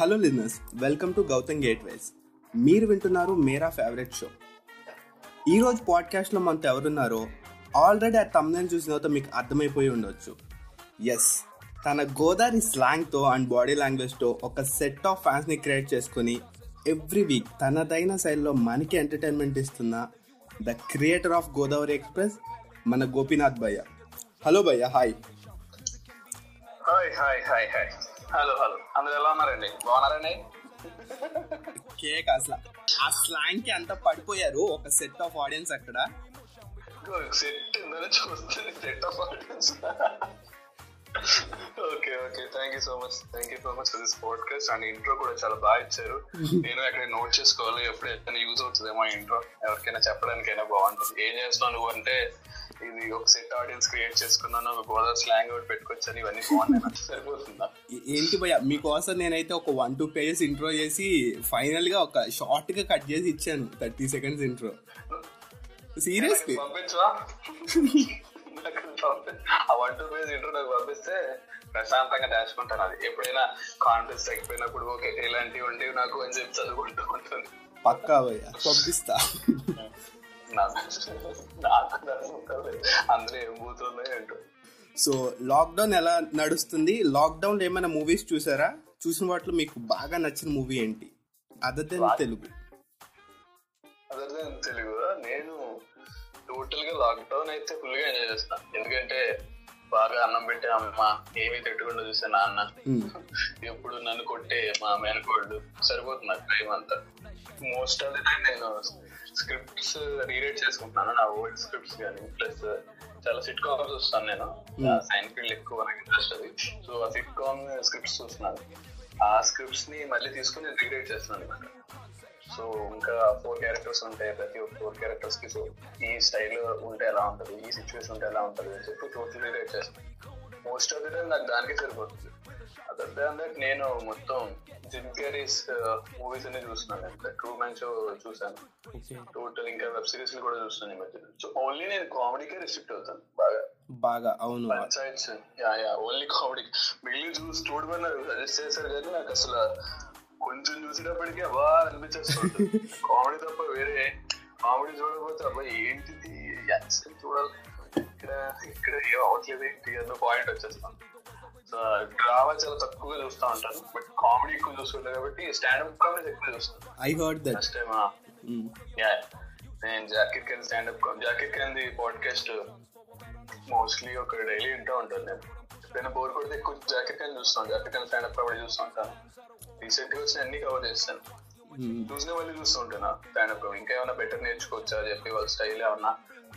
Hello listeners welcome to Gautam gateways మీరు వింటున్నారు మేరా favourite show ఈరోజు పాడ్కాస్ట్లో మనతో ఎవరున్నారో ఆల్రెడీ ఆ తమ్నెల్ చూసిన తర్వాత మీకు అర్థమైపోయి ఉండొచ్చు. ఎస్ తన గోదావరి స్లాంగ్తో అండ్ బాడీ లాంగ్వేజ్తో ఒక సెట్ ఆఫ్ ఫ్యాన్స్ని క్రియేట్ చేసుకుని ఎవ్రీ వీక్ తనదైన శైలిలో మనకి ఎంటర్టైన్మెంట్ ఇస్తున్న the creator of Godavari express మన గోపీనాథ్ భయ్య. హలో భయ్య. Hi hi hi hi hi hello hello. అందరు ఎలా ఉన్నారండి? బాగున్నారండి? కేక్ అసలు. ఆ స్లాంగ్కి అంతా పడిపోయారు ఒక సెట్ ఆఫ్ ఆడియన్స్ అక్కడ. సెట్ చూస్తుంది set of audience okay okay thank you so much thank you so much for this podcast and intro కూడా చాలా బాగా ఇచ్చారు. నేను అక్కడ నోట్ చేసుకోవాలి ఎప్పుడైనా యూజ్ అవుతుందేమో ఇంట్రో ఎవరికైనా చెప్పడానికైనా బాగుంటుంది. ఏం చేస్తున్నావు నువ్వు అంటే ఇది ఒక సెట్ ఆడియన్స్ క్రియేట్ చేసుకున్నాను ఒక గోదావరి స్లాంగ్ ఒకటి పెట్టుకొచ్చాను ఇవన్నీ బాగున్నాయి సరిపోతుందా? ఏంటి భయ్య మీకోసం నేనైతే ఒక వన్ టూ పేజెస్ ఇంట్రో చేసి ఫైనల్గా ఒక షార్ట్గా కట్ చేసి ఇచ్చాను థర్టీ సెకండ్స్ ఇంట్రో పంపి- ఆ వన్ టూ పేజ్ ఇంట్రో నాకు పంపిస్తే ప్రశాంతంగా దాచుకుంటాను అది. ఎప్పుడైనా కాన్ఫిడెన్స్ తగ్గిపోయినప్పుడు ఓకే ఇలాంటివి ఉండేవి నాకు అని చెప్పి చదువుకుంటూ ఉంటుంది పక్కా భయ్య పంపిస్తా. ఏం ఏంటో సో లాక్డౌన్ ఎలా నడుస్తుంది? లాక్డౌన్లో ఏమైనా మూవీస్ చూసారా? చూసిన వాటిలో మీకు బాగా నచ్చిన మూవీ ఏంటి? Other than Telugu. Other than Telugu నేను టోటల్గా లాక్డౌన్ అయితే ఫుల్గా ఎంజాయ్ చేస్తాను ఎందుకంటే బాగా అన్నం పెట్టే అమ్మ ఏమీ తిట్టకుండా చూసే నాన్న. Hmm. ఎప్పుడు నన్ను కొట్టే మా మేనకోళ్ళు. సరిపోతుంది టైం అంతా. మోస్ట్ ఆఫ్ ది టైం నేను స్క్రిప్ట్స్ రీరైట్ చేసుకుంటున్నాను. నా ఓల్డ్ స్క్రిప్ట్స్ కానీ ప్లస్ చాలా సిట్ కామ్స్ చూస్తాను నేను. సైన్స్ ఫీల్డ్ ఎక్కువ నాకు ఇంట్రెస్ట్ అది. సో ఆ సిట్ కామ్ స్క్రిప్ట్స్ చూస్తున్నాను. ఆ స్క్రిప్ట్స్ని మళ్ళీ తీసుకుని రీరైట్ చేస్తున్నాను అనమాట. సో ఇంకా ఫోర్ క్యారెక్టర్స్ ఉంటాయి ప్రతి ఒక్క ఫోర్ క్యారెక్టర్స్కి. సో ఈ స్టైల్ ఉంటే ఎలా ఉంటది? ఈ సిచ్యువేషన్ ఉంటే ఎలా ఉంటది? అని చెప్పి టోటల్ రీరైట్ చేస్తాను మోస్ట్ ఆఫ్ ది టైం నాకు దానికే సరిపోతుంది. అదర్ దాన్ దట్ నేను మొత్తం జిమ్ క్యారీస్ మూవీస్ అన్ని చూస్తున్నాను. ట్రూ మ్యాన్ షో చూసాను టోటల్ ఇంకా వెబ్ సిరీస్ కూడా చూస్తున్నాను ఈ మధ్య సో ఓన్లీ నేను కామెడీకే రిస్ట్రిక్ట్ అవుతాను. బాగా. బాగా అవును. Panchayats yeah yeah only comedy మిగిలిన చూసి చూడమని సజెస్ట్ చేశారు కానీ నాకు అసలు కొంచెం చూసేటప్పటికి అబ్బా అనిపించేస్తుంది. కామెడీ తప్ప వేరే కామెడీ చూడకపోతే అబ్బా ఏంటిది? చూడాలి. ఇక్కడ ఇక్కడ ఏం అవ్వట్లేదు ఏంటి అన్న పాయింట్ వచ్చేస్తాను డ్రామా చాలా తక్కువగా చూస్తూ ఉంటాను. బట్ కామెడీ ఎక్కువ చూస్తుంటాను కాబట్టి స్టాండప్ కామెడీ ఎక్కువ చూస్తాను. I heard that first time yeah నేను జాకెట్ కింద స్టాండప్ జాకెట్ కింద పాడ్కాస్ట్ మోస్ట్లీ ఒక డైలీ వింటూ ఉంటాను నేను. ఎప్పుడైనా బోర్ కొడితే ఎక్కువ జాకెట్ కింద చూస్తాను. జాకెట్ కింద స్టాండప్ కామెడీ చూస్తూ ఉంటాను రీసెంట్గా వచ్చిన అన్ని కవర్ చేస్తాను. చూసిన వాళ్ళు చూస్తూ ఉంటాను స్టాండప్ ఇంకా ఏమైనా బెటర్ నేర్చుకోవచ్చా? చెప్పి వాళ్ళ స్టైల్ ఏమన్నా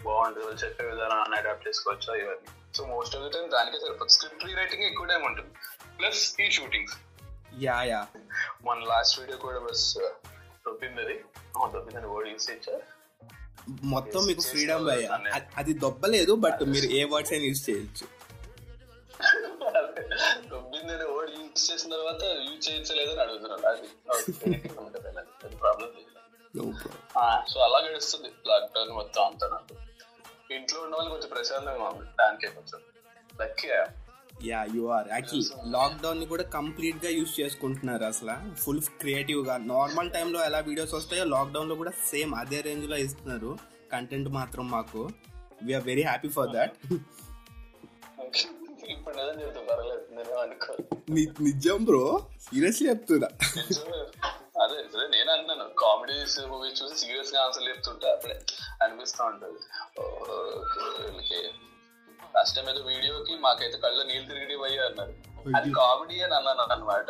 బాగుంటుంది? చెప్పే విధానం అడాప్ట్ చేసుకోవచ్చా? ఇవన్నీ. So most of the time దానికే సరిపోతుంది. స్క్రిప్ట్ రైటింగ్ ఎక్కువ టైం ఉంటుంది. ప్లస్ ఈ షూటింగ్స్ యా యా. మన లాస్ట్ వీడియో కూడా బస్ దొబ్బింది దొబ్బిందని వర్డ్ యూస్ ఇచ్చా మొత్తం మీకు ఫ్రీడమ్ భయ్య అ- అది దొబ్బలేదు బట్ మీరు ఏ వర్డ్స్ అయినా యూజ్ చేయొచ్చు. దొబ్బిందని వర్డ్ యూస్ చేసిన తర్వాత యూజ్ చేయించలేదని అడుగుతున్నాను. అది ప్రాబ్లం సో అలా గడుస్తుంది. లాక్డౌన్ మొత్తం అంతా నాకు. ఇంట్లో ఉన్న వాళ్ళు కొంచెం ప్రశాంతంగా ఉంది. దానికే కొంచెం lucky yeah you are. Actually లాక్డౌన్ని కూడా కంప్లీట్గా యూస్ చేసుకుంటున్నారు అసలు. ఫుల్ క్రియేటివ్గా నార్మల్ టైంలో ఎలా వీడియోస్ వస్తాయో లాక్డౌన్లో కూడా సేమ్ అదే రేంజ్లో ఇస్తున్నారు. కంటెంట్ మాత్రం మాకు. We're very happy for that నిజం బ్రో. సీరియస్లీ చెప్తున్నా. అదే సరే నేను అంటున్నాను కామెడీస్ మూవీస్ చూసి సీరియస్గా ఆన్సర్ చెప్తుంటా అప్పుడే అనిపిస్తా ఉంటది. లాస్ట్ టైం ఏదో వీడియోకి మాకైతే కళ్ళు నీళ్ళు తిరిగి పోయి అన్నారు. అది కామెడీ అని అన్నాను అనమాట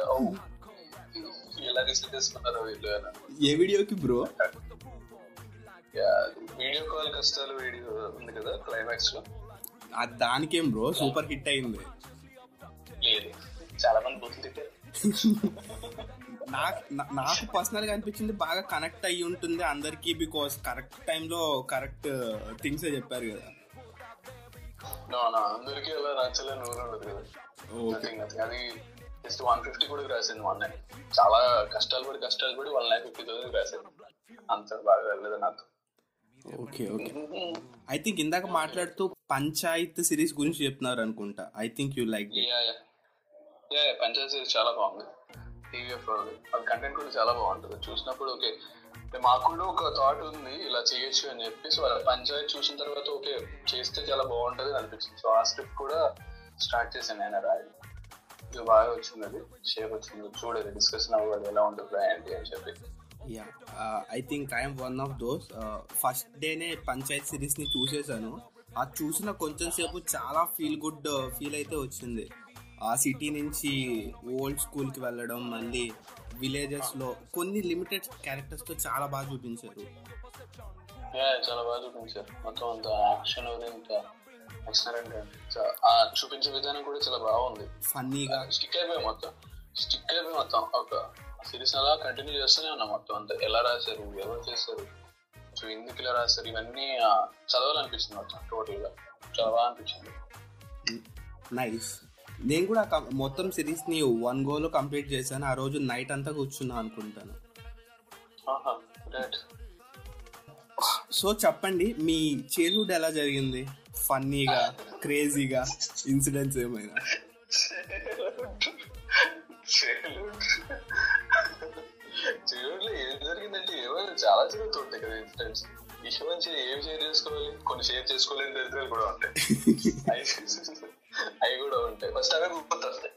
ఎలా రిసీవ్ చేసుకున్నారు వీళ్ళు అని. ఏ వీడియోకి బ్రో? వీడియో కాల్ కష్టాలు వీడియో ఉంది కదా క్లైమాక్స్లో. దానికేం బ్రో? సూపర్ హిట్ అయింది. లేదు. చాలా మంది బుద్ధి తిట్టారు. నాకు నాకు పర్సనల్గా అనిపించింది బాగా కనెక్ట్ అయ్యి ఉంటుంది అందరికి బికాస్ కరెక్ట్ టైంలో కరెక్ట్ థింగ్స్ చెప్పారు కదా. అందరికీ అలా ఉండదు. అది జస్ట్ వన్ ఫిఫ్టీ కూడా రాసింది చాలా కష్టాలు పడి కష్టాలు పడి వన్ ఫిఫ్టీ థౌసండ్ రాసింది అంత బాగా వెళ్ళలేదు నాకు ఓకే ఓకే ఐ థింక్ ఇందాక మాట్లాడుతూ పంచాయత్ సిరీస్ గురించి చెప్తున్నారు అనుకుంటా. I think you like yeah yeah yeah Panchayat series చాలా బాగుంది. టీవీ వాళ్ళది కంటెంట్ కూడా చాలా బాగుంటుంది. చూసినప్పుడు ఓకే మాకు కూడా ఒక థాట్ ఉంది ఇలా చేయొచ్చు అని చెప్పి. సో పంచాయత్ చూసిన తర్వాత ఓకే చేస్తే చాలా బాగుంటుంది అని అనిపించింది. సో ఆ స్క్రిప్ట్ కూడా స్టార్ట్ చేశాను నేను రాయడం. ఇది బాగా వచ్చింది అది షేప్ వచ్చింది. చూడండి డిస్కషన్ అవ్వాలి ఎలా ఉంటుంది ఏంటి అని చెప్పి. Yeah I think I'm one of those first డేనే పంచాయత్ సిరీస్ని చూసేసాను అది చూసిన కొంచెం సేపు చాలా ఫీల్ గుడ్ ఫీల్ అయితే వచ్చింది. ఆ సిటీ నుంచి ఓల్డ్ స్కూల్కి వెళ్ళడం మళ్ళీ విలేజెస్లో కొన్ని లిమిటెడ్ క్యారెక్టర్స్తో చాలా బాగా చూపించారు. చాలా బాగా చూపించారు. మొత్తం అంత యాక్షన్ చూపించే విధానం కూడా చాలా బాగుంది. ఫన్నీగా. స్టిక్ అయిపోయి మొత్తం. స్టిక్ అయిపోయి మొత్తం. ఒక సిరీస్ అలా కంటిన్యూ చేస్తూనే ఉన్నా మొత్తం అంతా. ఎలా రాశారు ఎవరు చేశారు సో ఎందుకు ఇలా రాశారు ఇవన్నీ ఆ, చదవాలనిపించింది మొత్తం టోటల్గా చాలా బాగా అనిపించింది. నైస్. నేను కూడా మొత్తం సిరీస్ని వన్ గోలో కంప్లీట్ చేశాను. ఆ రోజు నైట్ అంతా కూర్చున్నా అనుకుంటాను. సో చెప్పండి మీ చైల్డ్హుడ్ ఎలా జరిగింది? ఫన్నీగా క్రేజీగా ఇన్సిడెంట్స్ ఏమైనా? చెరువులో ఏం జరిగిందంటే ఏమో చాలా జరుగుతుంటాయి కదా ఇన్సిడెంట్స్. నుంచి ఏం షేర్ చేసుకోవాలి? కొన్ని షేర్ చేసుకోలేని దరిద్రాలు కూడా ఉంటాయి. అవి కూడా ఉంటాయి ఫస్ట్ అవే గుర్తొస్తాయి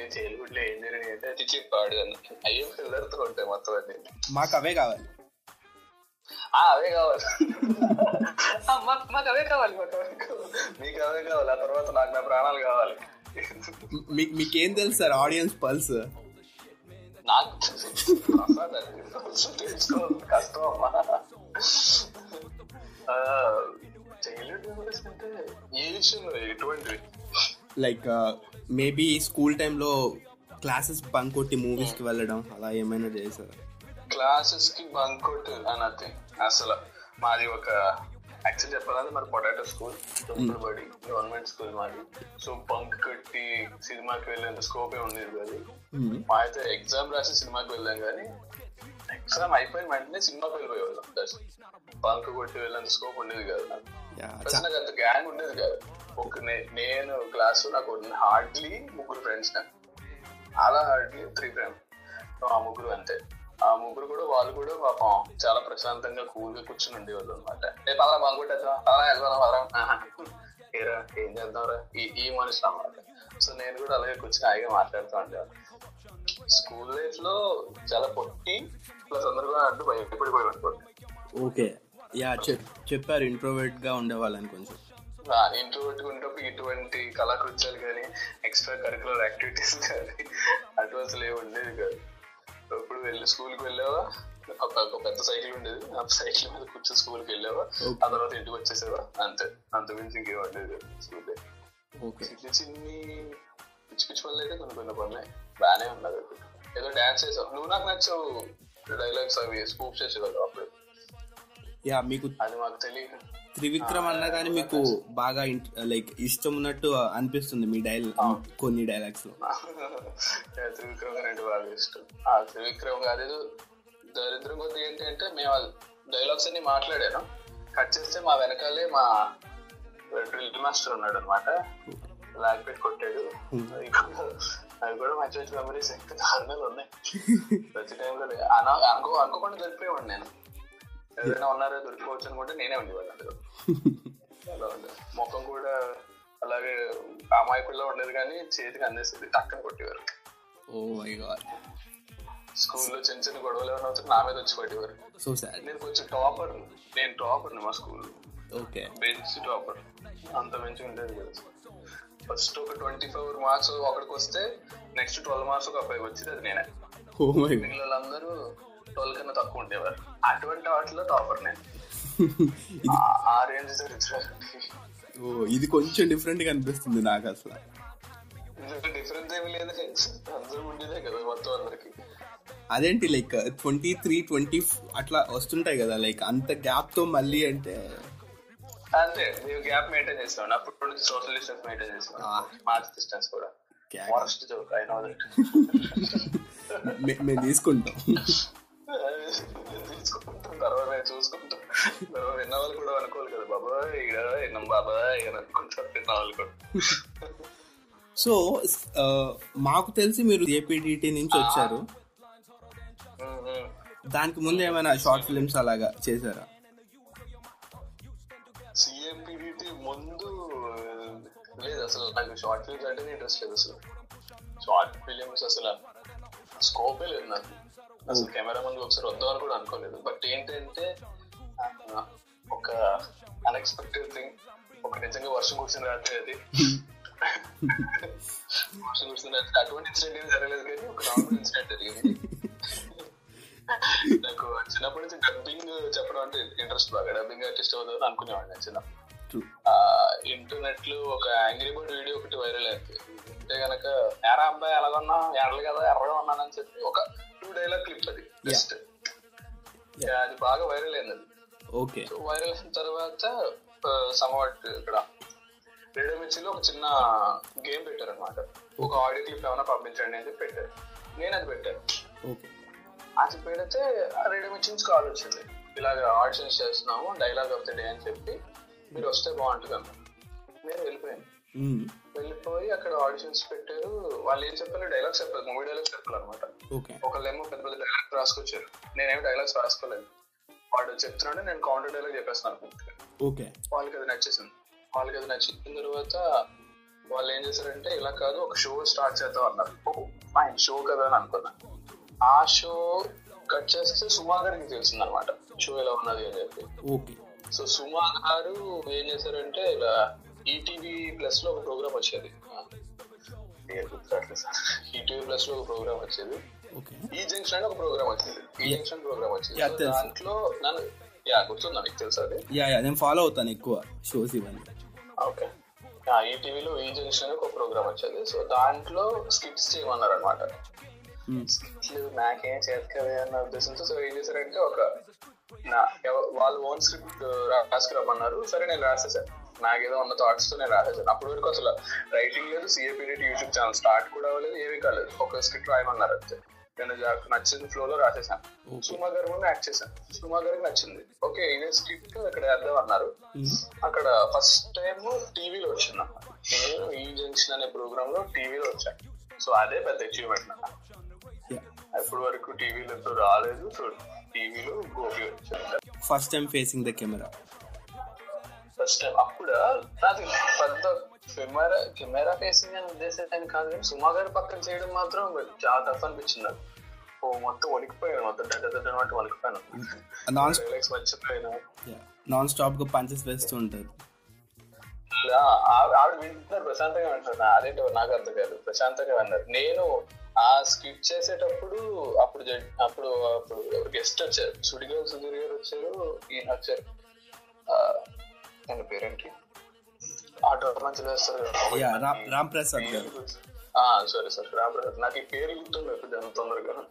ఏం చైల్డ్హుడ్ ఏం జరిగినాయి అంటే అది చెప్పాడు అన్నట్టు అయ్యే పిల్లలతో ఉంటాయి మొత్తం అన్ని. మాకు అవే కావాలి. ఆ, అవే కావాలి. మాకు మాకు అవే కావాలి మాకు అవే కావాలి మీకు ఆ తర్వాత నాకు నా ప్రాణాలు కావాలి. మీ- మీకేం తెలుసు సార్ ఆడియన్స్ పల్స్? నాకు కష్టం అమ్మా. చైల్డ్హుడ్ మెమరీస్ అంటే ఏ విషయంలో? ఎటువంటివి? లైక్ మేబీ స్కూల్ టైంలో క్లాసెస్ బంక్ కొట్టి మూవీస్కి వెళ్ళడం అలా ఏమైనా చేశారు? క్లాసెస్కి బంక్ కొట్టు నథింగ్ అసలు మాది ఒక యాక్చువల్ చెప్పాలంటే మరి పొటాటో స్కూల్ బడి గవర్నమెంట్ స్కూల్ మాది. సో బంక్ కొట్టి సినిమాకి వెళ్ళేంత స్కోప్ ఉండేది కాదు. మా అయితే ఎగ్జామ్ రాసి సినిమాకి వెళ్ళాం కానీ ఎగ్జామ్ అయిపోయిన వెంటనే సినిమాకి వెళ్ళిపోయేవాళ్ళం బంక్ కొట్టి వెళ్ళేంత స్కోప్ ఉండేది కాదు. నాకు అంత గ్యాంగ్ ఉండేది కాదు. ఒక నేను క్లాస్ నాకు హార్డ్లీ ముగ్గురు ఫ్రెండ్స్ నాకు అలా హార్డ్లీ త్రీ ఫ్రెండ్స్ ఆ ముగ్గురు అంతే. ఆ ముగ్గురు కూడా వాళ్ళు కూడా పాపం చాలా ప్రశాంతంగా కూల్గా కూర్చుని ఉండేవాళ్ళు అనమాట రేపు అలా బాగుంటా అలా వెళ్దాం పదరా ఏరా ఏం చేద్దాంరా? ఈ ఈ మనిషి అనమాట సో నేను కూడా అలాగే కూర్చొని హాయిగా మాట్లాడుతూ ఉండేవాళ్ళు స్కూల్ లైఫ్లో చాలా పొట్టి ప్లస్ అందరూ కూడా అడ్డు భయపడిపోయి ఓకే. యా చెప్పారు ఇంట్రోవర్ట్గా ఉండేవాళ్ళని కొంచెం. ఇంట్రోవర్ట్ ఉన్నప్పుడు ఇటువంటి కళాకృత్యాలు కానీ ఎక్స్ట్రా కరికులర్ యాక్టివిటీస్ కానీ అటు అసలు ఏమి ఉండేది కాదు. ఇప్పుడు వెళ్ళి స్కూల్కి వెళ్ళావా? ఒక పెద్ద సైకిల్ ఉండేది. ఆ సైకిల్ మీద కూర్చొని స్కూల్కి వెళ్ళావా? ఆ తర్వాత ఇంటికి వచ్చేసావా? అంతే. అంత మించి ఇంకేం ఉండేది స్కూల్ చిన్న చిన్ని పిచ్చి పిచ్చి పనులు అయితే కొన్ని కొన్ని పనులు. బాగానే ఉన్నది ఏదో డాన్స్ చేసావు. నువ్వు నాకు నచ్చావు. డైలాగ్స్ అవి స్కూప్ చేసేవాళ్ళు అప్పుడు. యా మీకు అది మాకు తెలియదు. త్రివిక్రమ్ అన్నా కానీ మీకు బాగా లైక్ ఇష్టం ఉన్నట్టు అనిపిస్తుంది మీ డైల్ కొన్ని డైలాగ్స్లో. త్రివిక్రమ్ గారు అంటే బాగా ఇష్టం. ఆ త్రివిక్రమ్ గారు దరిద్రం కొద్ది ఏంటంటే మేము డైలాగ్స్ అన్ని మాట్లాడాను. కట్ చేస్తే మా వెనకాలే మా డ్రిల్ మాస్టర్ ఉన్నాడు అనమాట లాగ్ పెట్టి కొట్టాడు. అవి కూడా- మంచి మంచి మెమరీస్ దారుణాలు ఉన్నాయి. ప్రతి టైంలో అనుకో అనుకోకుండా దొరికిపోయాడు నేను. ఎవరైనా ఉన్నారో దొరికిపోవచ్చు అనుకుంటే నేనే ఉండేవాడు అందులో. ముఖం కూడా అలాగే అమాయకుల్లో ఉండేది కానీ చేతికి అందేసేది. టక్కన కొట్టేవారు. Oh my god. స్కూల్లో చిన్న చిన్న గొడవలు ఏమైనా అవుతాయి నా మీద వచ్చి పట్టేవారు సో నేను కొంచెం టాపర్. నేను టాపర్ మా స్కూల్లో. ఓకే. Bench topper. అంత మంచిగా ఉండేది కదా. ఫస్ట్ ఒక ట్వంటీ ఫోర్ మార్క్స్ ఒకడికి వస్తే నెక్స్ట్ ట్వెల్వ్ మార్క్స్ ఒక అబ్బాయికి వచ్చేది అది నేనే. మై ట్వెల్వ్ కన్నా తక్కువ ఉండేవారు. అటువంటి వాటిలో టాపర్ నేను. ఆ- రేంజ్ ఓ ఇది కొంచెం డిఫరెంట్గా అనిపిస్తుంది నాకు అసలు. డిఫరెన్స్ ఏమి లేదు అందరూ ఉండేదే కదా మొత్తం అందరికి. అదేంటి లైక్ ట్వంటీ త్రీ ట్వంటీ అట్లా వస్తుంటాయి కదా లైక్ అంత గ్యాప్తో మళ్ళీ అంటే అంతే మేము గ్యాప్ మెయింటైన్ చేస్తాం. అప్పుడు నుంచి సోషల్ డిస్టెన్స్ మెయింటైన్ చేస్తాం. మార్క్స్ డిస్టెన్స్ కూడా. మేము తీసుకుంటాం. విన్న వాళ్ళు కూడా అనుకోవాలి కదా బాబాయ్ విన్నాం బాబాయ్ అని అనుకుంటారు విన్న వాళ్ళు కూడా. సో మాకు తెలిసి మీరు ఏపీడిటి నుంచి వచ్చారు. దానికి ముందు ఏమైనా షార్ట్ ఫిల్మ్స్ అలాగా చేశారా? సిఎంపిడిటి ముందు లేదు అసలు నాకు షార్ట్ ఫిల్మ్స్ అంటే ఇంట్రెస్ట్ లేదు అసలు. షార్ట్ ఫిలిమ్స్ అసలు స్కోపే లేదు నాకు. అసలు కెమెరా ముందు ఒకసారి వద్దామని కూడా అనుకోలేదు. బట్ ఏంటంటే ఒక అన్ఎక్స్పెక్టెడ్ థింగ్ ఒక నిజంగా వర్షం కురిసిన రాత్రి అది. వర్షం కురిసిన రాత్రి. అటువంటి ఇన్సిడెంట్ ఏం జరగలేదు కానీ ఒక నార్మల్ ఇన్సిడెంట్ జరిగింది నాకు చిన్నప్పటి నుంచి డబ్బింగ్ చెప్పడం అంటే ఇంట్రెస్ట్ బాగా. డబ్బింగ్ ఆర్టిస్ట్ అవుతుందని అనుకునేవాడిని నేను చిన్నప్పుడు. ఇంటర్నెట్లో ఒక యాంగ్రీ బర్డ్ వీడియో ఒకటి వైరల్ అయింది. అంటే గనక ఎరా అబ్బాయి ఎలాగొన్నా? ఎండలు కదా? ఎర్రగా ఉన్నానని చెప్పి ఒక టూ డైలాగ్ క్లిప్ అది. జస్ట్ అది బాగా వైరల్ అయింది ఓకే. సో వైరల్ అయిన తర్వాత సమవాట్ ఇక్కడ రేడియో మిర్చిలో ఒక చిన్న గేమ్ పెట్టారు అనమాట ఒక ఆడియో క్లిప్ ఏమైనా పంపించండి అని చెప్పి పెట్టారు. నేను అది పెట్టాను. ఓకే. అది పెడితే ఆ రేడియో మిర్చి నుంచి కాల్ వచ్చింది. ఇలాగ ఆడిషన్స్ చేస్తున్నాము డైలాగ్ ఆఫ్ ద డే అని చెప్పి మీరు వస్తే బాగుంటుంది అన్న నేను వెళ్ళిపోయాను. వెళ్ళిపోయి అక్కడ ఆడిషన్స్ పెట్టారు. వాళ్ళు ఏం చెప్పారు? డైలాగ్స్ చెప్పారు. మూవీ డైలాగ్స్ చెప్పారు అనమాట ఒకళ్ళేమో పెద్ద పెద్ద డైలాగ్స్ రాసుకొచ్చారు. నేనేమి డైలాగ్స్ రాసుకోలేదు. వాడు చెప్తున్నాడు నేను కౌంటర్ డైలాగ్ చెప్పేస్తున్నాను ఓకే. వాళ్ళకి అది నచ్చేసింది. వాళ్ళకి అది నచ్చిన తర్వాత వాళ్ళు ఏం చేశారంటే ఇలా కాదు ఒక షో స్టార్ట్ చేద్దాం అన్నారు. ఫైన్ షో కదా అని అనుకున్నా. ఆ షో కట్ చేస్తే సుమా గారికి తెలిసింది అనమాట షో ఎలా ఉన్నది అని చెప్పి. ఓకే. సో సుమా గారు ఏం చేశారంటే ఇలా ఈటీవీ ప్లస్లో ఒక ప్రోగ్రామ్ వచ్చేది. ఈటీవీ ప్లస్లో ఒక ప్రోగ్రామ్ వచ్చేది. ఈ జంక్షన్ అని ఒక ప్రోగ్రామ్ వచ్చింది. ఈ జంక్షన్ ప్రోగ్రామ్ వచ్చింది. దాంట్లో నన్ను యా గుర్తుందా మీకు తెలుసా అది? యా యా నేను ఫాలో అవుతాను ఎక్కువ షోస్ ఇవన్నీ. ఓకే ఈ టీవీలో ఈ జంక్షన్ ఒక ప్రోగ్రామ్ వచ్చేది. సో దాంట్లో స్కిట్స్ చేయమన్నారు అనమాట Hmm. స్కిట్లు నాకేం చేత కదా అన్న ఉద్దేశంతో సో ఏం చేశారంటే ఒక నా వాళ్ళు ఓన్ స్క్రిప్ట్ రాసుకురమ్మన్నారు. సరే నేను రాసేసాను నాకేదో ఉన్న థాట్స్తో నేను రాసేసాను అప్పటి వరకు అసలు రైటింగ్ లేదు. సిఏపీడీ యూట్యూబ్ ఛానల్ స్టార్ట్ కూడా అవ్వలేదు ఏమీ కాలేదు. ఒక స్క్రిప్ట్ రాయమన్నారు అంతే. నేను నచ్చిన ఫ్లో లో రాసేసాను. సుమా గారి ముందు యాక్ట్ చేశాను. సుమా గారికి నచ్చింది. ఓకే ఇదే స్క్రిప్ట్ ఇక్కడ వేద్దాం అన్నారు అక్కడ ఫస్ట్ టైం టీవీలో వచ్చింది. నేను ఈ జంక్షన్ అనే ప్రోగ్రామ్లో టీవీలో వచ్చాను సో అదే పెద్ద అచీవ్మెంట్ నాకు అప్పటి వరకు టీవీలో రాలేదు సో టీవీలో గోపి వచ్చాను first time facing the camera first time అప్పుడు? నాకు పెద్ద కెమెరా కెమెరా ఫేసింగ్ అని ఉద్దేశం కాదు కానీ సుమా గారి పక్కన చేయడం మాత్రం చాలా టఫ్ అనిపించింది నాకు. ఓ మొత్తం వణికిపోయాను మొత్తం అంటే వణికిపోయాను. మర్చిపోయాను. నాన్ స్టాప్గా పంచెస్ వేస్తూ ఉంటారు. ఆవిడ వింటున్నారు ప్రశాంతంగా వింటున్నారు. అదేంటో నాకు అర్థం కాదు. ప్రశాంతంగా విన్నారు. నేను ఆ స్కిట్ చేసేటప్పుడు అప్పుడు అప్పుడు అప్పుడు గెస్ట్ వచ్చారు? సుడిగారు సుధీర్ గారు వచ్చారు ఈయన వచ్చారు. ఆయన పేరేంటి? ఆటో మంచి వేస్తారు రామ్ ప్రసాద్ గారు. ఆ, సరే సార్ రామ్ ప్రసాద్. నాకు ఈ పేరు జనం తొందరగా.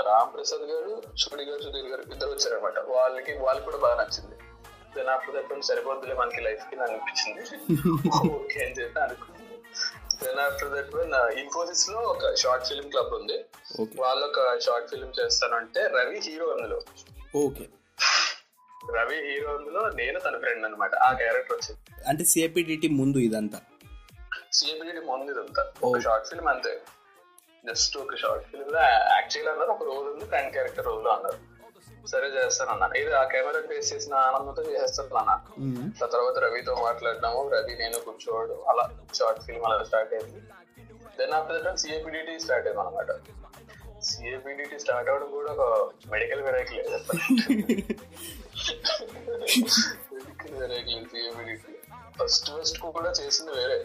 రామ్ ప్రసాద్ గారు సుడి గారు సుధీర్ గారు ఇద్దరు వచ్చారనమాట వాళ్ళకి వాళ్ళకి కూడా బాగా నచ్చింది. దెన్ ఆఫ్టర్ దట్ సరిపోద్దులే మనకి లైఫ్కి నాకు అనిపించింది. ఓకే అని చెప్పి అనుకున్నాను. దెన్ ఆఫ్టర్ దట్ ఇన్ఫోసిస్లో ఒక షార్ట్ ఫిల్మ్ క్లబ్ ఉంది. వాళ్ళు ఒక షార్ట్ ఫిల్మ్ చేస్తానంటే రవి హీరో అందులో. ఓకే రవి హీరో అందులో నేను తన ఫ్రెండ్ అనమాట ఆ క్యారెక్టర్ వచ్చింది. అంటే సిఏపిడిటి ముందు ఇదంతా? సిఎబిడి ముందు ఇదంతా. ఒక షార్ట్ ఫిల్మ్ అంతే. జస్ట్ ఒక షార్ట్ ఫిల్మ్లో. యాక్ట్ చేయాలన్నారు ఒక రోల్ ఉంది ఫ్రెండ్ క్యారెక్టర్ రోల్ అన్నారు. సరే చేస్తాను అన్నాను. ఇది ఆ కెమెరా ఫేస్ చేసిన ఆనందంతో చేస్తాను అన్నా. ఆ తర్వాత రవితో మాట్లాడినాము. రవి నేను కూర్చోవడం అలా షార్ట్ ఫిల్మ్ అలా స్టార్ట్ అయింది. Then after that CAPDT start అయింది అనమాట సిఏపిడిటి స్టార్ట్ అవడం కూడా ఒక medical variety medical variety CAPDT first first కూడా చేసింది వేరే.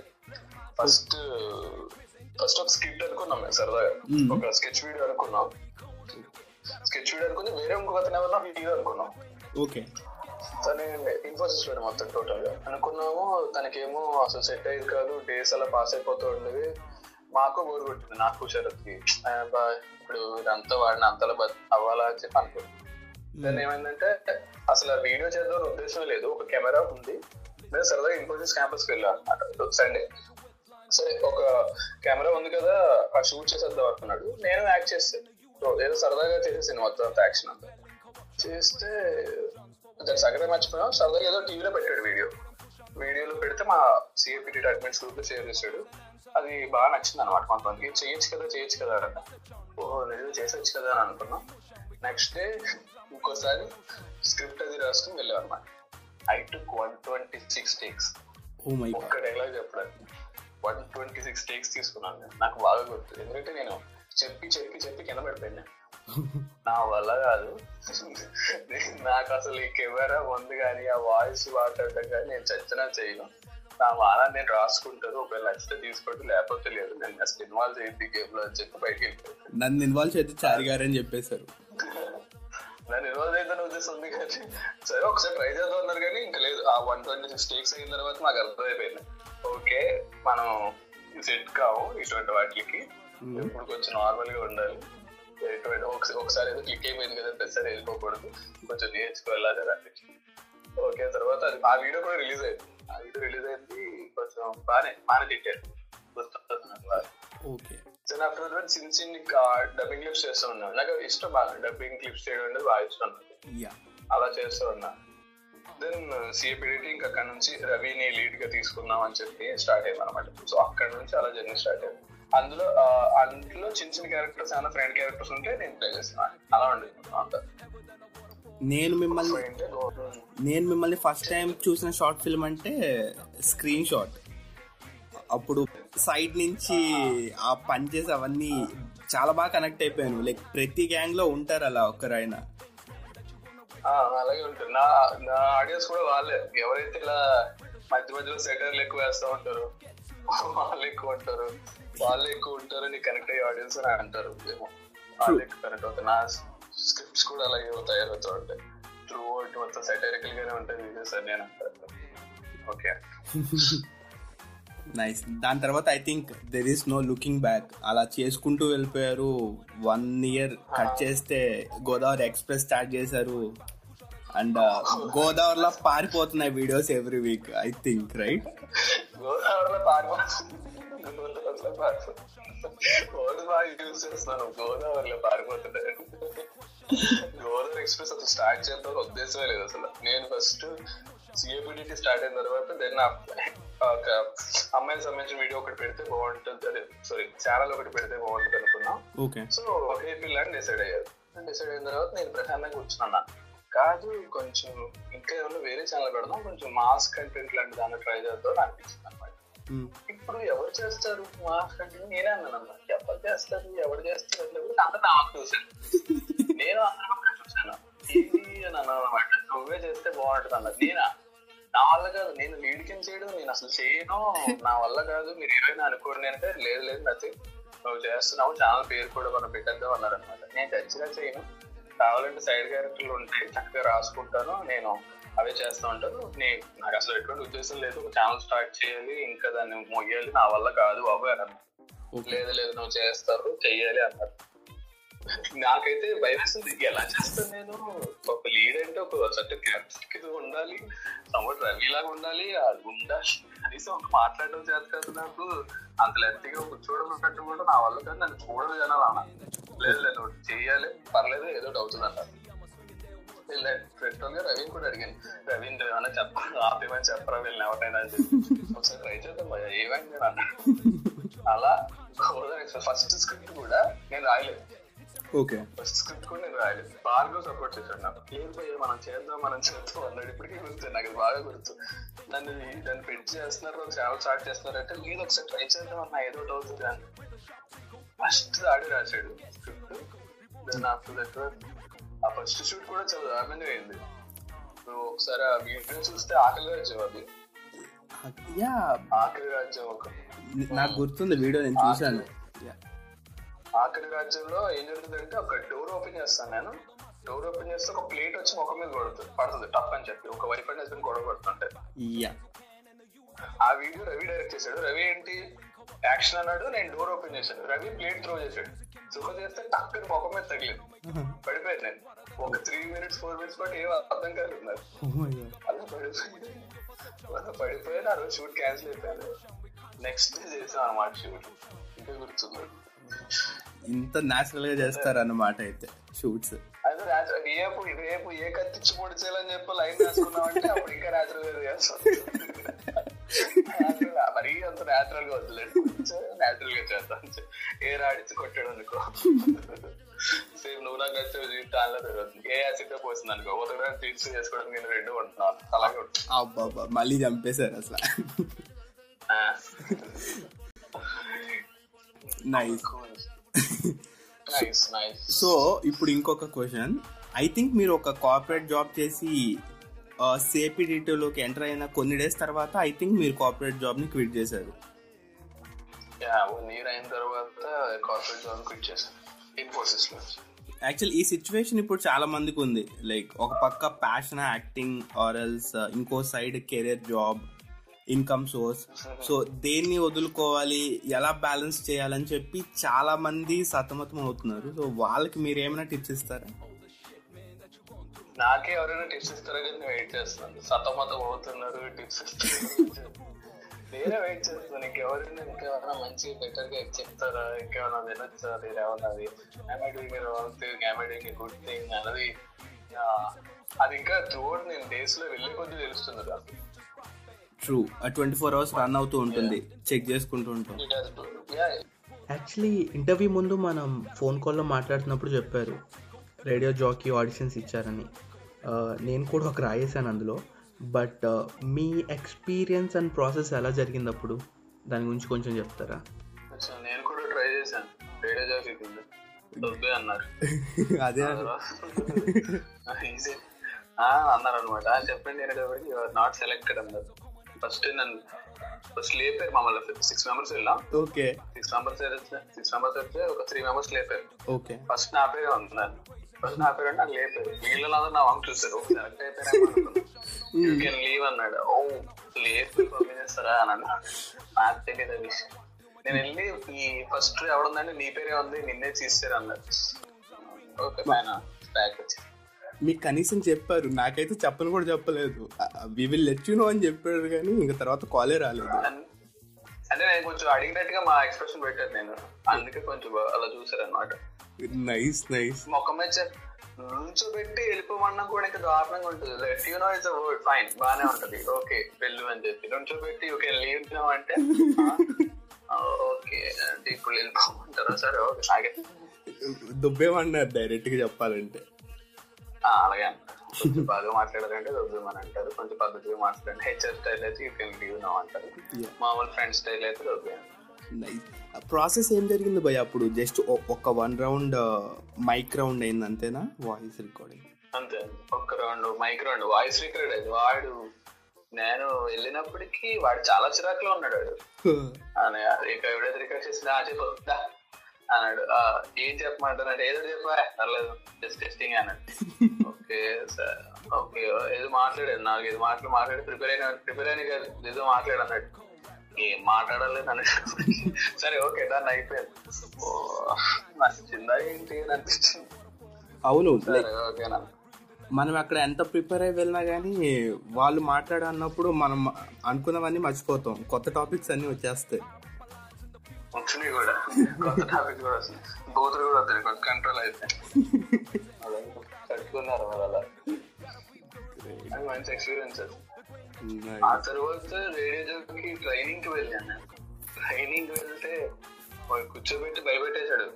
ఫస్ట్ ఫస్ట్ ఒక స్కిట్ అనుకున్నాం మేము సరదాగా. ఒక స్కెచ్ వీడియో అనుకున్నాం. స్కెచ్ వీడియో అనుకుని వేరే ఇంకొక అతను ఎవరన్నా వీడియో అనుకున్నాం. ఓకే. తను ఇన్ఫోసిస్లో మొత్తం టోటల్గా. అనుకున్నాము తనకేమో అసలు సెట్ అయ్యేది కాదు డేస్ అలా పాస్ అయిపోతూ ఉండేది మాకు బోర్ కొట్టింది నాకు శరత్కి. ఇప్పుడు ఇదంతా వాడిని అంతలా అవ్వాలా అని చెప్పి అనుకున్నాం దాన్ని ఏమైందంటే అసలు వీడియో చేద్దాం ఉద్దేశం లేదు. ఒక కెమెరా ఉంది. మేము సరదాగా ఇన్ఫోసిస్ క్యాంపస్కి వెళ్ళాం అనమాట సండే సరే ఒక కెమెరా ఉంది కదా ఆ షూట్ చేసేద్దాం అనుకున్నాడు నేను యాక్ట్ చేస్తాను ఏదో సరదాగా చేసేసాను మొత్తం అంత యాక్షన్ అంతా. చేస్తే దాని సగమే మర్చిపోయాం. సరదాగా ఏదో టీవీలో పెట్టాడు వీడియో. వీడియోలో పెడితే మా సిఏపిటి అడ్మిన్స్ గ్రూప్లో షేర్ చేశాడు. అది బాగా నచ్చింది అనమాట కొంతమందికి చేయొచ్చు కదా చేయొచ్చు కదా అన్న ఓ నేను చేసొచ్చు కదా అని అనుకున్నాం. నెక్స్ట్ డే ఇంకోసారి స్క్రిప్ట్ అది రాసుకుని వెళ్ళాం అనమాట I took one twenty six takes ఒక్క డైలాగ్ చెప్పడానికి వన్ ట్వంటీ సిక్స్ టేక్స్ తీసుకున్నాను నేను. నాకు బాగా గుర్తు. ఎందుకంటే నేను చెప్పి చెప్పి చెప్పి కింద పడిపోయాను. నా వల్ల కాదు. నాకు అసలు ఈ కెమెరా ఉంది కానీ ఆ వాయిస్ మాట్లాడటం కానీ నేను చచ్చినా చేయను. నా మాన నేను రాసుకుంటాను ఒకవేళ నచ్చితే తీసుకోవడం లేకపోతే లేదు. నేను అసలు ఇన్వాల్వ్ చేయద్దు గేమ్లో చెప్పి బయటికి వెళ్ళిపోయాను నన్ను ఇన్వాల్వ్ చేస్తే చారి గారు అని చెప్పేశారు. నన్ను ఇన్వాల్వ్ చేద్దాం ఉద్దేశం ఉంది కానీ సరే ఒకసారి ట్రై చేద్దాం అన్నారు కానీ ఇంకా లేదు. ఆ వన్ ట్వంటీ సిక్స్ టేక్స్ అయిన తర్వాత నాకు అర్థమైపోయింది. ఓకే మనం సెట్ కావు ఇటువంటి వాటికి. ఇప్పుడు కొంచెం నార్మల్గా ఉండాలి. ఒకసారి ఏదో క్లిక్ అయిపోయింది కదా ప్రతిసారి వెళ్ళిపోకూడదు. కొంచెం నేర్చుకోవాలి అని ఓకే తర్వాత ఆ వీడియో కూడా రిలీజ్ అయింది. వీడియో రిలీజ్ అయింది. కొంచెం బాగానే బాగానే తిట్టారు. ఓకే. దెన్ ఆఫ్టర్ దట్ చిన్న చిన్న డబ్బింగ్ క్లిప్స్ చేస్తూ ఉన్నాను. నాకు ఇష్టం బాగా. డబ్బింగ్ క్లిప్స్ చేయడం అనేది బాగా ఇష్టం అలా చేస్తూ ఉన్నా. దెన్ సిఏపిడిటి ఇంకా అక్కడ నుంచి రవిని లీడ్గా తీసుకుందాం అని చెప్పి స్టార్ట్ అయింది అనమాట సో అక్కడ నుంచి అలా జర్నీ స్టార్ట్ అయింది అందులో అందులో చిన్న చిన్న క్యారెక్టర్స్ ఏమైనా ఫ్రెండ్ క్యారెక్టర్స్ ఉంటే నేను ప్లే చేస్తున్నాను అలా ఉండేది. అంతా. నేను మిమ్మల్ని నేను మిమ్మల్ని ఫస్ట్ టైం చూసిన షార్ట్ ఫిల్మ్ అంటే స్క్రీన్ షాట్ అప్పుడు సైడ్ నుంచి ఆ పంచెస్ అవన్నీ చాలా బాగా కనెక్ట్ అయిపోయాను. లైక్ ప్రతి గ్యాంగ్లో ఉంటారు అలా ఒక్కరైనా ఆ, అలాగే ఉంటుంది. నా నా ఆడియన్స్ కూడా వాళ్ళే. ఎవరైతే ఇలా మధ్య మధ్యలో సెటర్లు ఎక్కువ వేస్తూ ఉంటారు వాళ్ళు ఎక్కువ ఉంటారు. వాళ్ళు ఎక్కువ ఉంటారు నీ కనెక్ట్ అయ్యే ఆడియన్స్ అని అంటారు. వాళ్ళు ఎక్కువ కనెక్ట్ అవుతారు. నా స్క్రిప్ట్స్ కూడా అలాగే తయారవుతూ ఉంటాయి. త్రూ అవుట్ మొత్తం సెటరికల్ గానే ఉంటాయి వీడియోస్ అని నేను ఓకే నైస్ దాని తర్వాత I think there is no looking back అలా చేసుకుంటూ వెళ్ళిపోయారు. వన్ ఇయర్ కట్ చేస్తే గోదావరి ఎక్స్ప్రెస్ స్టార్ట్ చేశారు. అండ్ గోదావరిలో పారిపోతున్నాయి videos every week I think right గోదావరిలో గోదావరిలో పారిపోతున్నాయి. గోదావరి ఎక్స్ప్రెస్ అసలు స్టార్ట్ చేద్దాం ఉద్దేశమే లేదు అసలు. నేను ఫస్ట్ సిఏబిడిటీ స్టార్ట్ అయిన తర్వాత దెన్ ఒక అమ్మాయికి సంబంధించిన వీడియో ఒకటి పెడితే బాగుంటుంది అదే సారీ ఛానల్ ఒకటి పెడితే బాగుంటుంది అనుకున్నాం. సో ఒకే పిల్లని డిసైడ్ అయ్యారు. డిసైడ్ అయిన తర్వాత నేను ప్రశాంతంగా కూర్చున్నా కాదు కొంచెం ఇంకా ఏమన్నా వేరే ఛానల్ పెడదాం కొంచెం మాస్ కంటెంట్ లాంటి దాన్ని ట్రై చేద్దాం అని అనిపించింది అనమాట ఇప్పుడు ఎవరు చేస్తారు మాస్ కంటెంట్ నేనే అన్నాను అన్నమాట. ఎవరు చేస్తారు ఎవరు చేస్తారు అంటే నాకు చూశాను నేను అందరూ పక్కన చూశాను. ఏంటి అని అన్నాను అనమాట నువ్వే చేస్తే బాగుంటుంది అన్నది. నేనా? నా వల్ల కాదు. నేను లీడ్ కింద చేయడం నేను అసలు చేయను. నా వల్ల కాదు. మీరు ఏమైనా అనుకోండి అంటే లేదు లేదు నచ్చి నువ్వు చేస్తున్నావు. ఛానల్ పేరు కూడా మనం పెట్టేద్దాం అన్నారు అనమాట నేను చచ్చిగా చేయను. కావాలంటే సైడ్ క్యారెక్టర్లు ఉంటాయి. చక్కగా రాసుకుంటాను. నేను అవే చేస్తూ ఉంటాను. నేను నాకు అసలు ఎటువంటి ఉద్దేశం లేదు. ఒక ఛానల్ స్టార్ట్ చేయాలి. ఇంకా దాన్ని మొయ్యాలి. నా వల్ల కాదు బాబు అని అన్నారు లేదు లేదు నువ్వు చేస్తారు. చెయ్యాలి అన్నారు. నాకైతే భయం వేస్తుంది ఎలా చేస్తాను నేను? ఒక లీడ్ అంటే ఒక సర్టన్ క్యారెక్టర్ ఉండాలి. సపోర్ట్ రవిలాగా ఉండాలి. అది ఉండాలి కనీసం ఒక మాట్లాడడం చేత కాదు నాకు. అంత లెత్తిగా కూర్చోవడం పెట్టడం కూడా నా వల్ల కానీ నన్ను చూడదు జనాలు అన్న లేదు లేదు చెయ్యాలి పర్లేదు ఏదో ఒకటి అవుతుంది అన్నారు పెట్రోల్గా రవిని కూడా అడిగాను. రవీంద్ర ఏమైనా చెప్ప ఆపేమని చెప్పరా? వీళ్ళని ఎవరైనా చెప్పి. ఒకసారి ట్రై చేద్దాం ఏమైంది అలా ఫస్ట్ స్క్రిప్ట్ కూడా నేను రాయలేదు. ఓకే. ఫస్ట్ స్క్రిప్ట్ కూడా నేను రాయలేదు బాగా సపోర్ట్ చేశాడు నాకు. లేదు భయ్య మనం చేద్దాం మనం చేద్దాం అన్నాడు. ఇప్పటికీ గుర్తు నాకు బాగా గుర్తు. నన్ను దాన్ని పెట్టి చేస్తున్నారు ఛానల్ స్టార్ట్ చేస్తున్నారు అంటే లేదు ఒకసారి ట్రై చేద్దాం అన్న ఏదో ఒకటి అవుతుంది అని ఫస్ట్ ఆడి రాశాడు స్క్రిప్ట్. దెన్ ఆఫ్టర్ దట్ ఆ ఫస్ట్ షూట్ కూడా చాలా దారుణంగా అయింది. నువ్వు ఒకసారి ఆ వీడియో చూస్తే ఆకలి రాజ్యం అది. యా. ఆకలి రాజ్యం ఒక నాకు గుర్తుంది వీడియో నేను చూశాను. ఆఖరి రాజ్యంలో ఏం జరుగుతుందంటే ఒక డోర్ ఓపెన్ చేస్తాను నేను. డోర్ ఓపెన్ చేస్తే ఒక ప్లేట్ వచ్చి ముఖం మీద పడుతుంది పడుతుంది టప్ అని చెప్పి. ఒక వైఫ్ అండ్ హస్బెండ్ గొడవ పడుతుంటే. ఆ వీడియో రవి డైరెక్ట్ చేశాడు. రవి ఏంటి? యాక్షన్ అన్నాడు నేను డోర్ ఓపెన్ చేశాను. రవి ప్లేట్ త్రో చేశాడు. సుఖ చేస్తే టక్కని ముఖం మీద తగిలింది. పడిపోయాను నేను. ఒక త్రీ మినిట్స్ ఫోర్ మినిట్స్ పాటు ఏం అర్థం కాలేదు నాకు. అలా పడిపోయింది అలా పడిపోయాను ఆ రోజు షూట్ క్యాన్సిల్ అయిపోయాను నెక్స్ట్ డే చేసాం అన్నమాట షూట్ ఇంకా గుర్తుంది? ఇంత న్యాచురల్గా చేస్తారు అన్నమాట అయితే షూట్స్. రేపు రేపు ఏ కత్తిచ్చి పొడిచేయాలని చెప్పి లైన్ అప్పుడు ఇంకా న్యాచురల్గా చేస్తాం Natural గా, మరీ అంత న్యాచురల్గా వదిలేదు న్యాచురల్గా చేద్దాం. ఏ రాడిచ్చి కొట్టాడు అనుకో. సేమ్ నువ్వు నాకు నచ్చే జీవితాల్లో జరుగుతుంది ఏ యాసిడ్ పోసింది అనుకో. ఒకటి తీర్చి చేసుకోవడం నేను రెండు ఉంటున్నాను అలాగే అబ్బా మళ్ళీ చంపేశారు అసలు. నైస్ సో ఇప్పుడు ఇంకొక క్వశ్చన్ ఐ థింక్ మీరు ఒక కార్పొరేట్ జాబ్ చేసి సేపీ డీటెయిల్లోకి ఎంటర్ అయిన కొన్ని డేస్ తర్వాత ఐ థింక్ మీరు కార్పొరేట్ క్విట్ చేశారు. అయిన తర్వాత జాబ్ క్విట్ చేశాను. ఇన్ఫోసిస్లో. యాక్చువల్ ఈ సిచ్యువేషన్ ఇప్పుడు చాలా మందికి ఉంది. లైక్ ఒక పక్క ప్యాషన్ యాక్టింగ్ ఆర్ ఎల్స్ ఇంకో side career job income source so దేన్ని వదులుకోవాలి ఎలా బ్యాలెన్స్ చేయాలని చెప్పి చాలా మంది సతమతం అవుతున్నారు. సో వాళ్ళకి మీరు ఏమైనా టిప్స్ ఇస్తారా? నాకే ఎవరైనా టిప్స్ ఇస్తారో? కానీ నేను వెయిట్ చేస్తున్నాను సతమతం అవుతున్నారు టిప్స్ ఇస్తున్నారు. నేనే వెయిట్ చేస్తున్నాను ఇంకెవరైనా ఇంకేమైనా మంచి బెటర్గా చెప్తారా? ఇంకేమైనా వినొచ్చా? నేను ఏమన్నది am I doing wrong thing am I doing good thing అన్నది అది ఇంకా త్రూఅవుట్ నేను డేస్లో వెళ్ళే కొద్దీ తెలుస్తుంది true twenty four hours run అవుతూ ఉంటుంది. చెక్ చేసుకుంటూ ఉంటాం. యాక్చువల్లీ ఇంటర్వ్యూ ముందు మనం ఫోన్ కాల్లో మాట్లాడుతున్నప్పుడు చెప్పారు. రేడియో జాకీ ఆడిషన్స్ ఇచ్చారని. ఆ, నేను కూడా ఒక రాయేసాను అందులో. బట్ మీ ఎక్స్పీరియన్స్ అండ్ ప్రాసెస్ ఎలా జరిగింది అప్పుడు దాని గురించి కొంచెం చెప్తారా? నేను కూడా ట్రై చేశాను. రేడియో జాకీ కింద వద్దే అన్నారు. అదే ఈజీ. అన్నారు అనమాట చెప్పండి నాట్ సెలెక్టెడ్ అన్నారు. ఫస్ట్ నన్ను ఫస్ట్ లేపారు మమ్మల్ని. సిక్స్ మెంబర్స్ వెళ్ళాం. Okay. Six members six members అయితే ఒక త్రీ మెంబర్స్ లేపారు. ఓకే. ఫస్ట్ నా పేరే ఉంది ఫస్ట్ నా పేరు నాకు లేపారు. వీళ్ళందరూ నా వంక చూస్తారు సెలెక్ట్ అయిపోయినా యూ కెన్ లీవ్ అన్నాడు. ఓ లేపు పంపించేస్తారా అని అన్నాడు. నాకు తెలియదు విషయం. నేను వెళ్ళి ఈ ఫస్ట్ ఎవడుందంటే నీ పేరే ఉంది నిన్నే తీస్తారు అన్నారు ఓకే పైన బ్యాక్ వచ్చి మీకు కనీసం చెప్పారు. నాకైతే చెప్పని కూడా చెప్పలేదు. We will let you know అని చెప్పారు కానీ ఇంకా తర్వాత కాలే రాలేదు. అంటే నేను కొంచెం అడిగినట్టుగా మా ఎక్స్ప్రెషన్ పెట్టాను నేను. అందుకే కొంచెం అలా చూసారు అనమాట నైస్ నైస్ మొక్క మీద నుంచోబెట్టి వెళ్ళిపోమన్నా కూడా ఇంకా దారుణంగా ఉంటుంది. Let you know is word fine బానే ఉంటది. ఓకే వెళ్ళు అని చెప్పి. నుంచోబెట్టి యూ కెన్ లీవ్ నో అంటే ఓకే అంటే ఇప్పుడు వెళ్ళిపోమంటారా? సరే ఓకే దుబ్బేమన్నారు డైరెక్ట్గా చెప్పాలంటే. అలాగే. కొంచెం బాగా మాట్లాడారంటే దొబ్బేమని అంటారు. కొంచెం పద్ధతిగా మాట్లాడండి హెచ్ఆర్ స్టైల్ అయితే యూ కెన్ లీవ్ నో అంటారు. మామూలు ఫ్రెండ్ స్టైల్ అయితే నైస్ ప్రాసెస్ ఏం జరిగింది భయ్ అప్పుడు? జస్ట్ ఒక వన్ రౌండ్ మైక్ రౌండ్ అయింది అంతేనా? వాయిస్ రికార్డింగ్ అంతే ఒక్క round mike round voice record అది. వాడు నేను వెళ్ళినప్పటికీ వాడు చాలా చిరాకులో ఉన్నాడు. వాడు అని ఇక ఎవడైతే రికార్డ్ చేసిందా చెప్పు. అన్నాడు. "ఆ, ఏం చెప్పమంటారు? అంటే ఏదో చెప్పా పర్లేదు జస్ట్ టెస్టింగ్ అన్నాడు. ఓకే సార్ ఓకే ఏదో మాట్లాడాడు నాకు ఏదో మాటలు మాట్లాడి ప్రిపేర్ అయిన ప్రిపేర్ అయిన కాదు ఏదో మాట్లాడు అన్నాడు. ఏం మాట్లాడలేదు అన్నాడు. సరే ఓకే దాన్ని అయిపోయింది. నచ్చిందా ఏంటి? అని అనిపించింది. అవును ఓకేనా మనం అక్కడ ఎంత ప్రిపేర్ అయి వెళ్ళినా కానీ వాళ్ళు మాట్లాడన్నప్పుడు మనం అనుకున్నవన్నీ మర్చిపోతాం. కొత్త టాపిక్స్ అన్ని వచ్చేస్తాయి. వచ్చినాయి కూడా. కొత్త టాపిక్ కూడా వస్తుంది బూతులు కూడా వస్తాయి కొంచెం కంట్రోల్ అయితే. కట్టుకున్నారు మరి అలా. అది మంచి ఎక్స్పీరియన్స్ అది. ఆ తర్వాత రేడియో జోకి ట్రైనింగ్కి వెళ్ళాను నేను. ట్రైనింగ్ వెళ్తే వాడు కూర్చోబెట్టి భయపెట్టేశాడు.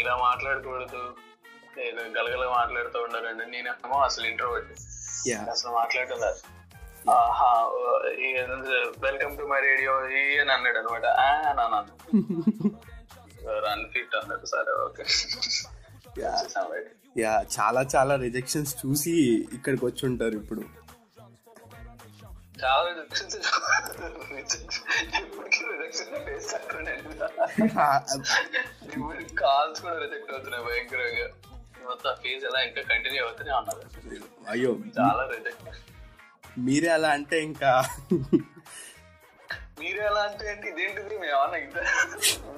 ఇలా మాట్లాడకూడదు. ఏదో గలగల మాట్లాడుతూ ఉండాలండి నేనేమో అసలు Yeah. అసలు మాట్లాడలేదు వెల్కమ్ టు మై రేడియో ఈ అని అన్నాడు అనమాట. అని అన్నాను అన్ఫిట్ అన్నాడు సరే ఓకే యా. చాలా చాలా రిజెక్షన్స్ చూసి ఇక్కడికి వచ్చి ఉంటారు ఇప్పుడు. చాలా రిజెక్షన్స్ ఇప్పటికీ రిజెక్షన్ ఫేస్ ఇప్పుడు కాల్స్ కూడా రిజెక్ట్ అవుతున్నాయి భయంకరంగా. మొత్తం ఫేజ్ ఎలా ఇంకా కంటిన్యూ అవుతూనే అయ్యో. చాలా రిజెక్ట్ మీరే అలా అంటే ఇంకా మీరు ఎలా అంటే ఏంటి? ఇదేంటిది? మేము ఏమన్నా ఇంకా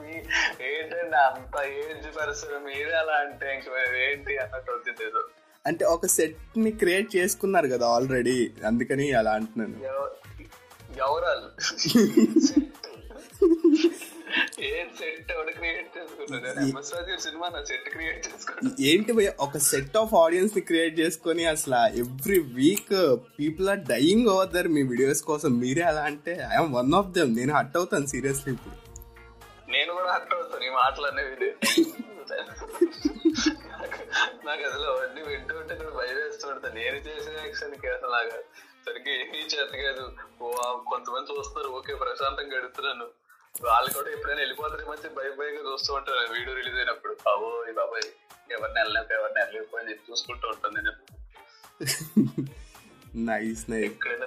మీ- ఏంటండి అంత ఏజ్ పర్సన్ మీరే ఎలా అంటే ఇంక మేము ఏంటి అన్నట్టు వచ్చింది అంటే ఒక సెట్ని క్రియేట్ చేసుకున్నారు కదా ఆల్రెడీ అందుకని అలా అంటున్నాను. ఎవ- ఏంటి ఒక సెట్ ఆఫ్ ఆడియన్స్ని క్రియేట్ చేసుకొని అసలు every week people are dying over there me videos కోసం మీరే అలా అంటే ఐఎమ్ వన్ ఆఫ్ దెమ్ నేను హట్ అవుతాను సీరియస్లీ ఇప్పుడు. నేను కూడా హట్ అవుతాను ఈ మాటలు అనేవి నాకు అసలు అవన్నీ వింటూ ఉంటే కూడా భయం వేస్తుంటా నేను చేసే యాక్షన్కి అసలు నాకు సరిగ్గా ఏమీ చేత కాదు కొంతమంది చూస్తారు ఓకే ప్రశాంతంగా గడుపుతున్నాను. వాళ్ళు కూడా ఎప్పుడైనా వెళ్ళిపోతారు మంచి భయం భయంగా చూస్తూ ఉంటారు. వీడియో రిలీజ్ అయినప్పుడు అవో ఈ బాబాయ్ ఎవరిని వెళ్ళలేక ఎవరిని వెళ్ళలేకపోయి చూసుకుంటూ ఉంటాను నేను. నైస్ నైస్ ఎక్కడైనా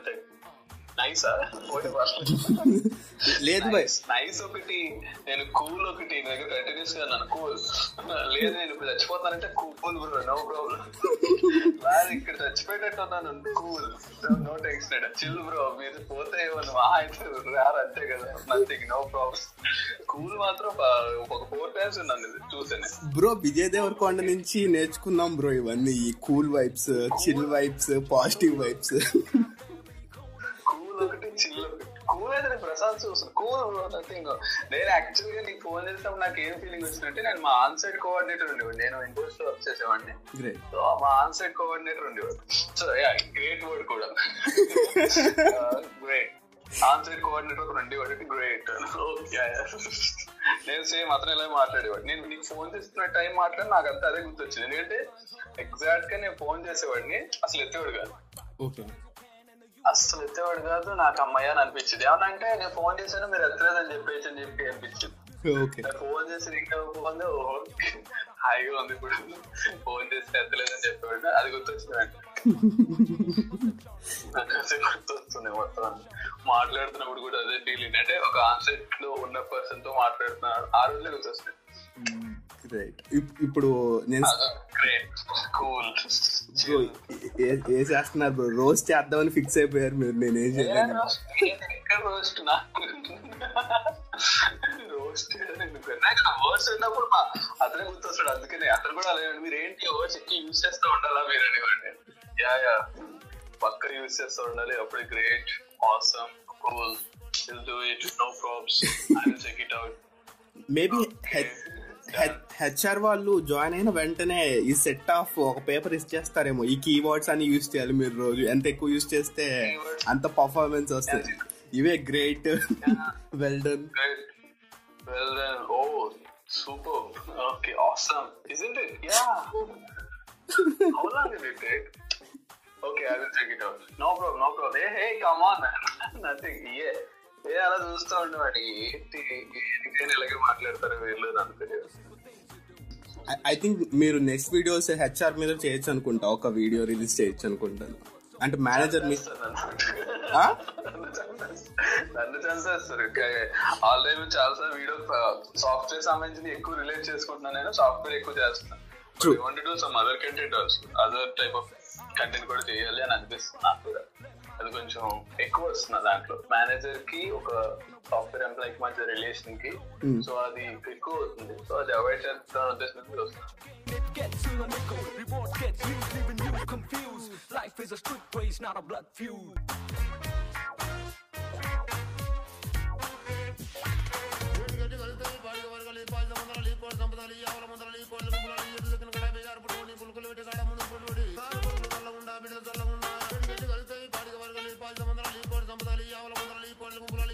లేదు నైస్ ఒకటి. నేను కూల్ ఒకటి. దగ్గర కంటిన్యూస్గా నన్ను కూల్ లేదు నేను ఇప్పుడు చచ్చిపోతానంటే కూల్ బ్రో నో ప్రాబ్లం లేదు ఇక్కడ చచ్చిపోయేటట్టు ఉన్నాను. Cool no tension chill bro మీరు పోతే మా అయితే రారు అంతే కదా. నథింగ్ నో ప్రాబ్లం కూల్ మాత్రం ఒక- ఫోర్ టైమ్స్ ఉన్నాను చూసాను బ్రో విజయ్ దేవరకొండ నుంచి నేర్చుకున్నాం బ్రో ఇవన్నీ. ఈ cool vibes chill vibes positive vibes cool ఒకటి చిల్ ఒకటి కూల్ అయితే నేను ప్రసాద్ చూసాను కూల్ నథింగ్ నేను యాక్చువల్గా నీకు ఫోన్ చేసినప్పుడు నాకు ఏం ఫీలింగ్ వచ్చిందంటే నేను మా ఆన్ సైడ్ కోఆర్డినేటర్ ఉండేవాడు నేను ఇండోర్స్లో వర్క్ చేసేవాడిని. సో మా ఆన్ సైడ్ కోఆర్డినేటర్ ఉండేవాడు. సో యా గ్రేట్ వర్డ్ కూడా. గ్రేట్ ఆన్ సైడ్ కోఆర్డినేటర్ ఒకరు ఉండేవాడు. గ్రేట్ నేను సేమ్ అతను ఇలా మాట్లాడేవాడు నేను నీకు ఫోన్ చేస్తున్న టైం మాట్లాడి నాకు అంతా అదే గుర్తొచ్చింది. ఎందుకంటే ఎగ్జాక్ట్గా నేను ఫోన్ చేసేవాడిని. అసలు ఎత్తేవాడు కాదు. ఓకే అస్సలు ఎత్తేవాడు కాదు నాకు అమ్మాయి అని అనిపించింది. ఏమనంటే నేను ఫోన్ చేశాను మీరు ఎత్తలేదని చెప్పేసి అని చెప్పి అనిపించింది. ఫోన్ చేసి ఇంకా ఫోన్ హాయిగా ఉంది ఇప్పుడు. ఫోన్ చేసి ఎత్తలేదని చెప్పేవాడు. అది గుర్తొచ్చింది వెంటనే. నాకు అదే గుర్తొస్తుంది మొత్తం మాట్లాడుతున్నప్పుడు కూడా అదే ఫీలింగ్ అంటే ఒక ఆన్సెట్లో ఉన్న పర్సన్తో మాట్లాడుతున్నాడు. ఆ రోజులే గుర్తొస్తుంది. గ్రేట్ ఇప్పుడు నేను గ్రేట్ కూల్ బ్రో ఏ- ఏ చేస్తున్నారు బ్రో రోజు చేద్దామని ఫిక్స్ అయిపోయారు మీరు. నేను ఏం చేయలేదు. ఎక్కడ రోస్ట్ నాకు రోస్ట్ నాకు వర్డ్స్ ఉన్నప్పుడు మా- అతనే గుర్తొస్తాడు. అందుకనే అతను కూడా అలా మీరు ఏంటి వర్డ్స్ ఎక్కువ యూజ్ చేస్తూ ఉండాలా మీరు? అనేవాడిని యా యా పక్క యూజ్ చేస్తూ ఉండాలి. అప్పుడు great awesome cool will do it no probs I will check it out maybe HR వాళ్ళు జాయిన్ అయిన వెంటనే ఈ సెట్ ఆఫ్ ఒక పేపర్ ఇస్ చేస్తారేమో. ఈ కీబోర్డ్స్ అని యూస్ చేయాలి మీరు రోజు. ఎంత ఎక్కువ యూస్ చేస్తే అంత పర్ఫార్మెన్స్ వస్తుంది. ఇవే great. Well done well done oh super okay awesome isn't it ya how long did it take okay I will ఏ అలా చూస్తూ ఉండేవాడి ఏంటి ఇలాగే మాట్లాడతారు వీళ్ళు ఐ థింక్ మీరు నెక్స్ట్ వీడియోస్ హెచ్ఆర్ మీద చేయొచ్చు అనుకుంటా. ఒక వీడియో రిలీజ్ చేయొచ్చు అనుకుంటాను అంటే మేనేజర్ మీ? నన్ను చంపేస్తారు. ఆల్రెడీ చాలా వీడియో సాఫ్ట్వేర్ సంబంధించి ఎక్కువ రిలేట్ చేసుకుంటున్నాను నేను. సాఫ్ట్వేర్ ఎక్కువ చేస్తున్నాను. True. Want do some other content also other type of content కూడా చేయాలి అని అనిపిస్తుంది నాకు కూడా. అది కొంచెం ఎక్కువ వస్తుంది దాంట్లో మేనేజర్కి ఒక సాఫ్ట్వేర్ ఎంప్లాయ్కి మధ్య రిలేషన్కి సో అది ఎక్కువ అవుతుంది సో అది అవాయిడ్ చేస్తాను ఉద్దేశం నుంచి వస్తుంది సంపదాలు ఈ ఆవుల ముందర ఈ కోళ్ళ ముందర ఈ ఎద్దుల కింద కూడా బేజారు పుట్టుకొని పులుకులు పెట్టి కాడ ముందు పుట్టుకొని సాగు పులుకుల ఉండా బిడ్డల Gracias.